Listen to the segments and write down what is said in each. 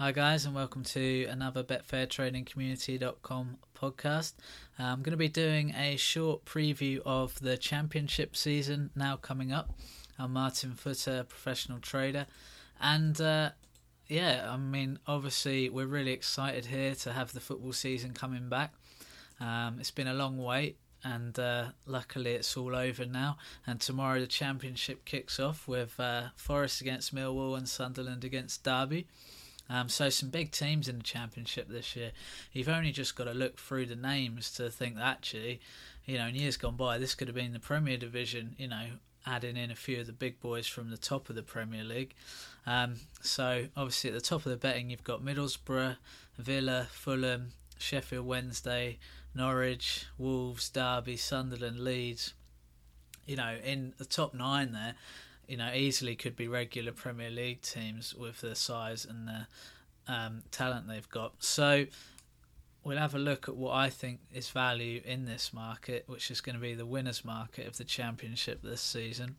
Hi, guys, and welcome to another BetFairTradingCommunity.com podcast. Uh, I'm going to be doing a short preview of the championship season now coming up. I'm Martin Footer, professional trader, and uh, yeah, I mean, obviously, we're really excited here to have the football season coming back. Um, it's been a long wait, and uh, luckily it's all over now. And tomorrow the championship kicks off with uh, Forest against Millwall and Sunderland against Derby. Um, so some big teams in the championship this year. You've only just got to look through the names to think that actually, you know, in years gone by, this could have been the Premier Division. You know, adding in a few of the big boys from the top of the Premier League. Um, so obviously at the top of the betting, you've got Middlesbrough, Villa, Fulham, Sheffield Wednesday, Norwich, Wolves, Derby, Sunderland, Leeds. You know, in the top nine there, you know, easily could be regular Premier League teams with the size and the um, talent they've got. So we'll have a look at what I think is value in this market, which is going to be the winners' market of the Championship this season.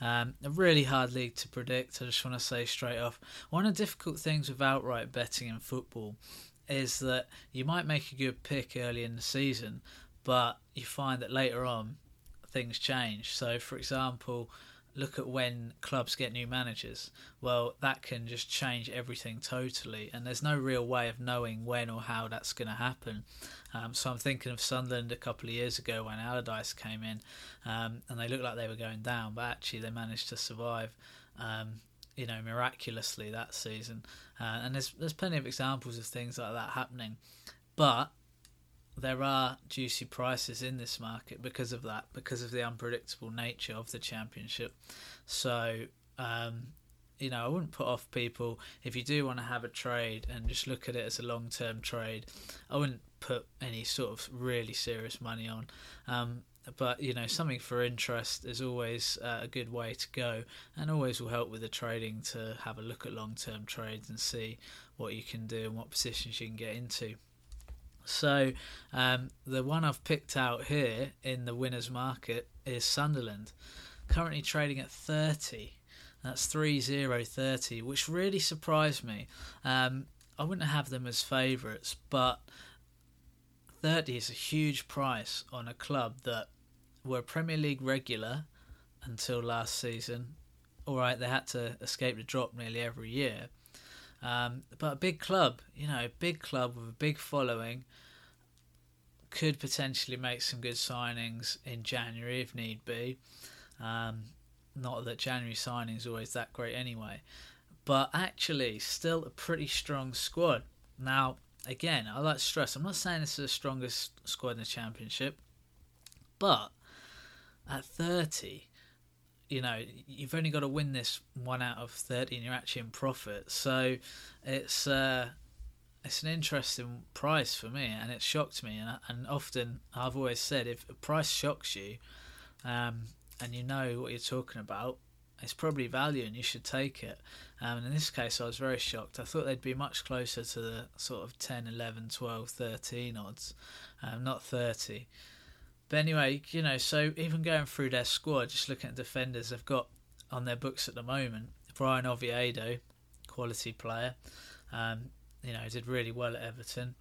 Um, a really hard league to predict. I just want to say straight off, one of the difficult things with outright betting in football is that you might make a good pick early in the season, but you find that later on things change. So, for example, look at when clubs get new managers. Well, that can just change everything totally, and there's no real way of knowing when or how that's going to happen. Um, so I'm thinking of Sunderland a couple of years ago when Allardyce came in, um, and they looked like they were going down, but actually they managed to survive. Um, you know, miraculously that season, uh, and there's there's plenty of examples of things like that happening, but there are juicy prices in this market because of that, because of the unpredictable nature of the championship. So, um, you know, I wouldn't put off people if you do want to have a trade and just look at it as a long term trade. I wouldn't put any sort of really serious money on. Um, but you know, something for interest is always uh, a good way to go, and always will help with the trading to have a look at long term trades and see what you can do and what positions you can get into. So um, the one I've picked out here in the winners market is Sunderland, currently trading at 30. That's 3 0 30, which really surprised me. Um, I wouldn't have them as favourites, but 30 is a huge price on a club that were Premier League regular until last season. All right, they had to escape the drop nearly every year. Um, but a big club, you know, a big club with a big following, could potentially make some good signings in January if need be. Um, not that January signings is always that great anyway, but actually still a pretty strong squad. Now, again, I like to stress, I'm not saying this is the strongest squad in the championship, but at 30, you know, you've only got to win this one out of 30 and you're actually in profit. So it's uh, it's an interesting price for me, and it shocked me. And, and often I've always said if a price shocks you, um, and you know what you're talking about, it's probably value and you should take it. Um, and in this case, I was very shocked. I thought they'd be much closer to the sort of 10, 11, 12, 13 odds, um, not 30. But anyway, you know, so even going through their squad, just looking at defenders they've got on their books at the moment, Bryan Oviedo, quality player. Um, you know, did really well at Everton.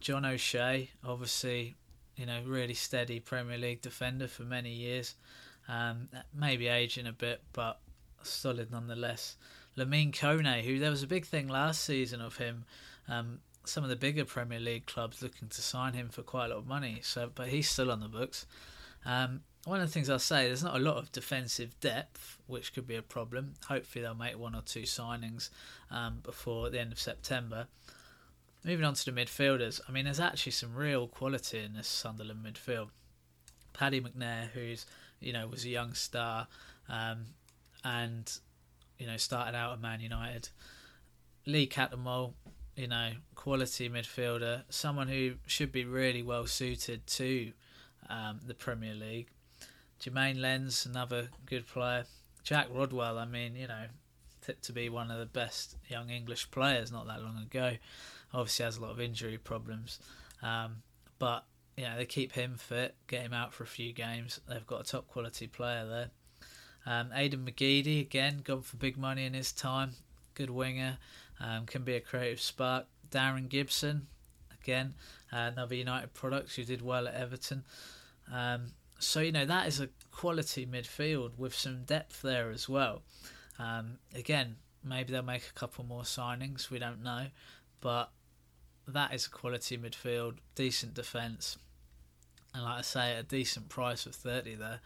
John O'Shea, obviously, you know, really steady Premier League defender for many years. Um, maybe aging a bit, but solid nonetheless. Lamine Kone, who there was a big thing last season of him. Um, some of the bigger Premier League clubs looking to sign him for quite a lot of money. So, but he's still on the books. Um, one of the things I'll say, there's not a lot of defensive depth, which could be a problem. Hopefully, they'll make one or two signings um, before the end of September. Moving on to the midfielders, I mean, there's actually some real quality in this Sunderland midfield. Paddy McNair, who's you know was a young star, um, and you know started out at Man United. Lee Cattermole, you know, quality midfielder, someone who should be really well suited to um, the Premier League. Jeremain Lens, another good player. Jack Rodwell, I mean, you know, tipped to be one of the best young English players not that long ago. Obviously, has a lot of injury problems, um, but you know they keep him fit, get him out for a few games. They've got a top quality player there. Um, Aiden McGeady again gone for big money in his time, good winger. Um, can be a creative spark. Darren Gibson, again, uh, another United product who did well at Everton. Um, so you know that is a quality midfield with some depth there as well. Um, again, maybe they'll make a couple more signings. We don't know, but that is a quality midfield, decent defence, and like I say, a decent price of thirty there.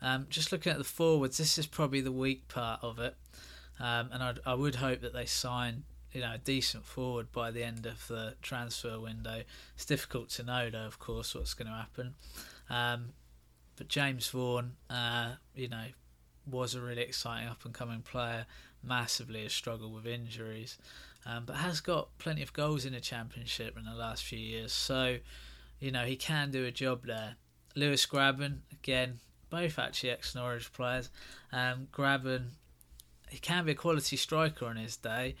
Um, just looking at the forwards, this is probably the weak part of it, um, and I'd, I would hope that they sign you know a decent forward by the end of the transfer window. It's difficult to know though, of course, what's going to happen. Um, but James Vaughan, uh, you know, was a really exciting up and coming player. Massively has struggled with injuries, um, but has got plenty of goals in the championship in the last few years. So, you know, he can do a job there. Lewis Grabban, again, both actually ex Norwich players. Um, Grabban, he can be a quality striker on his day.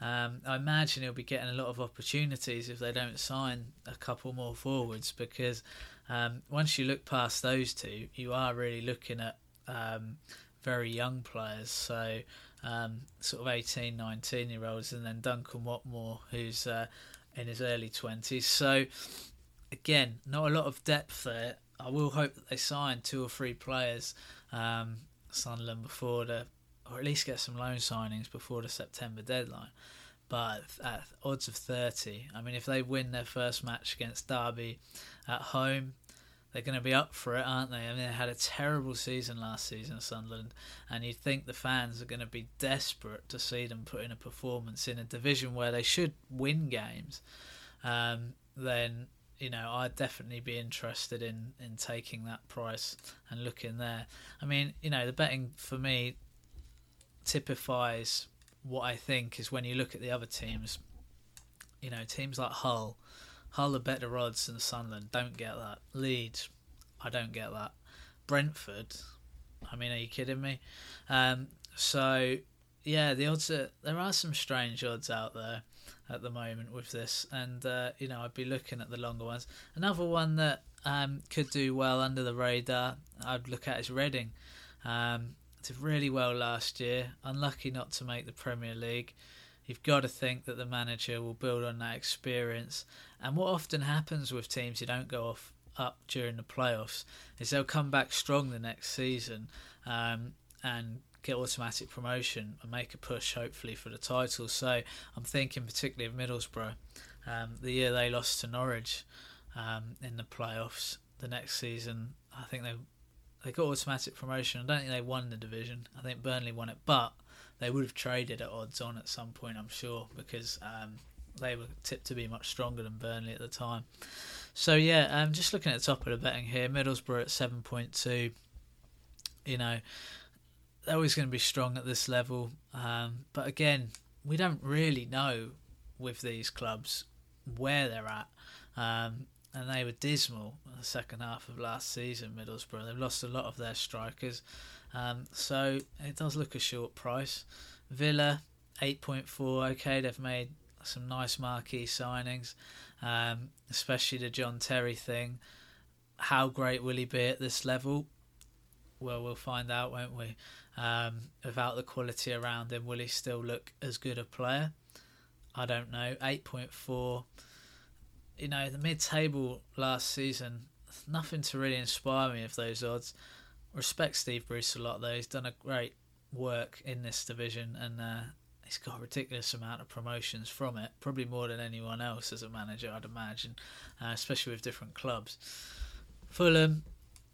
Um, I imagine he'll be getting a lot of opportunities if they don't sign a couple more forwards because um, once you look past those two, you are really looking at um, very young players. So, um, sort of 18, 19 year olds, and then Duncan Watmore, who's uh, in his early 20s. So, again, not a lot of depth there. I will hope that they sign two or three players, um, Sunderland, before the, or at least get some loan signings before the September deadline. But at odds of 30, I mean, if they win their first match against Derby at home, they're going to be up for it, aren't they? I mean, they had a terrible season last season, Sunderland, and you'd think the fans are going to be desperate to see them put in a performance in a division where they should win games. Um, then you know, I'd definitely be interested in in taking that price and looking there. I mean, you know, the betting for me typifies what I think is when you look at the other teams. You know, teams like Hull Hull are better odds than Sunderland. Don't get that. Leeds, I don't get that. Brentford, I mean, are you kidding me? Um, so yeah, the odds are there are some strange odds out there at the moment with this, and uh, you know I'd be looking at the longer ones. Another one that um, could do well under the radar, I'd look at is Reading. Um, did really well last year. Unlucky not to make the Premier League you've got to think that the manager will build on that experience. And what often happens with teams who don't go off up during the playoffs is they'll come back strong the next season um, and get automatic promotion and make a push hopefully for the title. So I'm thinking particularly of Middlesbrough. Um, the year they lost to Norwich um, in the playoffs, the next season I think they they got automatic promotion. I don't think they won the division. I think Burnley won it, but they would have traded at odds on at some point, I'm sure, because um, they were tipped to be much stronger than Burnley at the time. So yeah, um, just looking at the top of the betting here, Middlesbrough at seven point two. You know, they're always going to be strong at this level, um, but again, we don't really know with these clubs where they're at. Um, and they were dismal in the second half of last season. Middlesbrough they've lost a lot of their strikers, um, so it does look a short price. Villa eight point four. Okay, they've made some nice marquee signings, um, especially the John Terry thing. How great will he be at this level? Well, we'll find out, won't we? Um, without the quality around him, will he still look as good a player? I don't know. Eight point four you know, the mid table last season, nothing to really inspire me of those odds. Respect Steve Bruce a lot though. He's done a great work in this division and uh, he's got a ridiculous amount of promotions from it, probably more than anyone else as a manager, I'd imagine, uh, especially with different clubs. Fulham,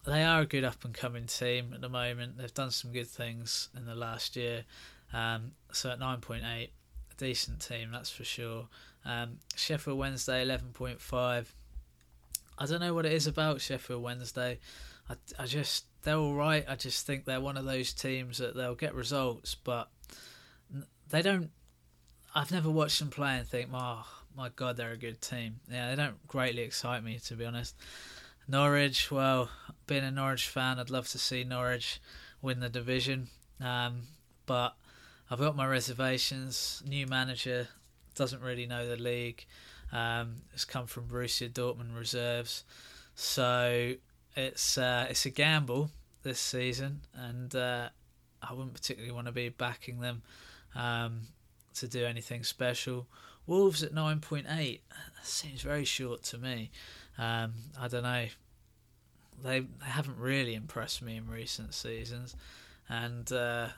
they are a good up and coming team at the moment. They've done some good things in the last year. Um, so at 9.8, a decent team, that's for sure. Um, Sheffield Wednesday, 11.5. I don't know what it is about Sheffield Wednesday. I, I just, they're all right. I just think they're one of those teams that they'll get results, but they don't. I've never watched them play and think, oh, my God, they're a good team. Yeah, they don't greatly excite me, to be honest. Norwich, well, being a Norwich fan, I'd love to see Norwich win the division. Um, but I've got my reservations. New manager, doesn't really know the league. Um, it's come from Borussia Dortmund reserves, so it's uh, it's a gamble this season, and uh, I wouldn't particularly want to be backing them um, to do anything special. Wolves at 9.8 seems very short to me. Um, I don't know. They, they haven't really impressed me in recent seasons, and uh,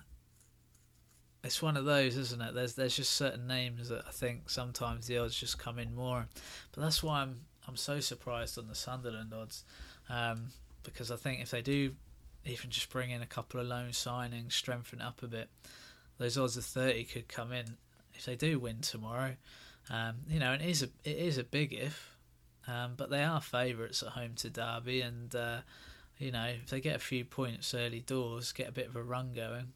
it's one of those, isn't it? There's there's just certain names that I think sometimes the odds just come in more, but that's why I'm I'm so surprised on the Sunderland odds, um, because I think if they do even just bring in a couple of loan signings, strengthen up a bit, those odds of thirty could come in if they do win tomorrow. Um, you know, it is a it is a big if, um, but they are favourites at home to Derby, and uh, you know if they get a few points early doors, get a bit of a run going,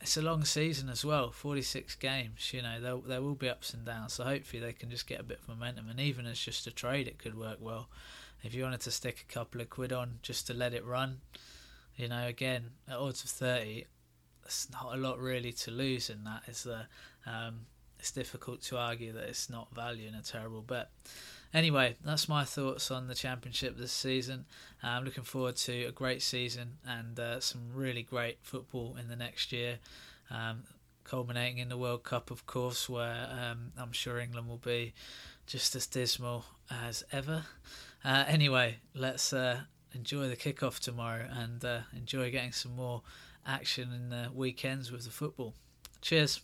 it's a long season as well 46 games you know there, there will be ups and downs so hopefully they can just get a bit of momentum and even as just a trade it could work well. If you wanted to stick a couple of quid on just to let it run you know again at odds of 30 it's not a lot really to lose in that. Is the um, it's difficult to argue that it's not value in a terrible bet Anyway, that's my thoughts on the championship this season. I'm looking forward to a great season and uh, some really great football in the next year, um, culminating in the World Cup, of course, where um, I'm sure England will be just as dismal as ever. Uh, anyway, let's uh, enjoy the kickoff tomorrow and uh, enjoy getting some more action in the weekends with the football. Cheers.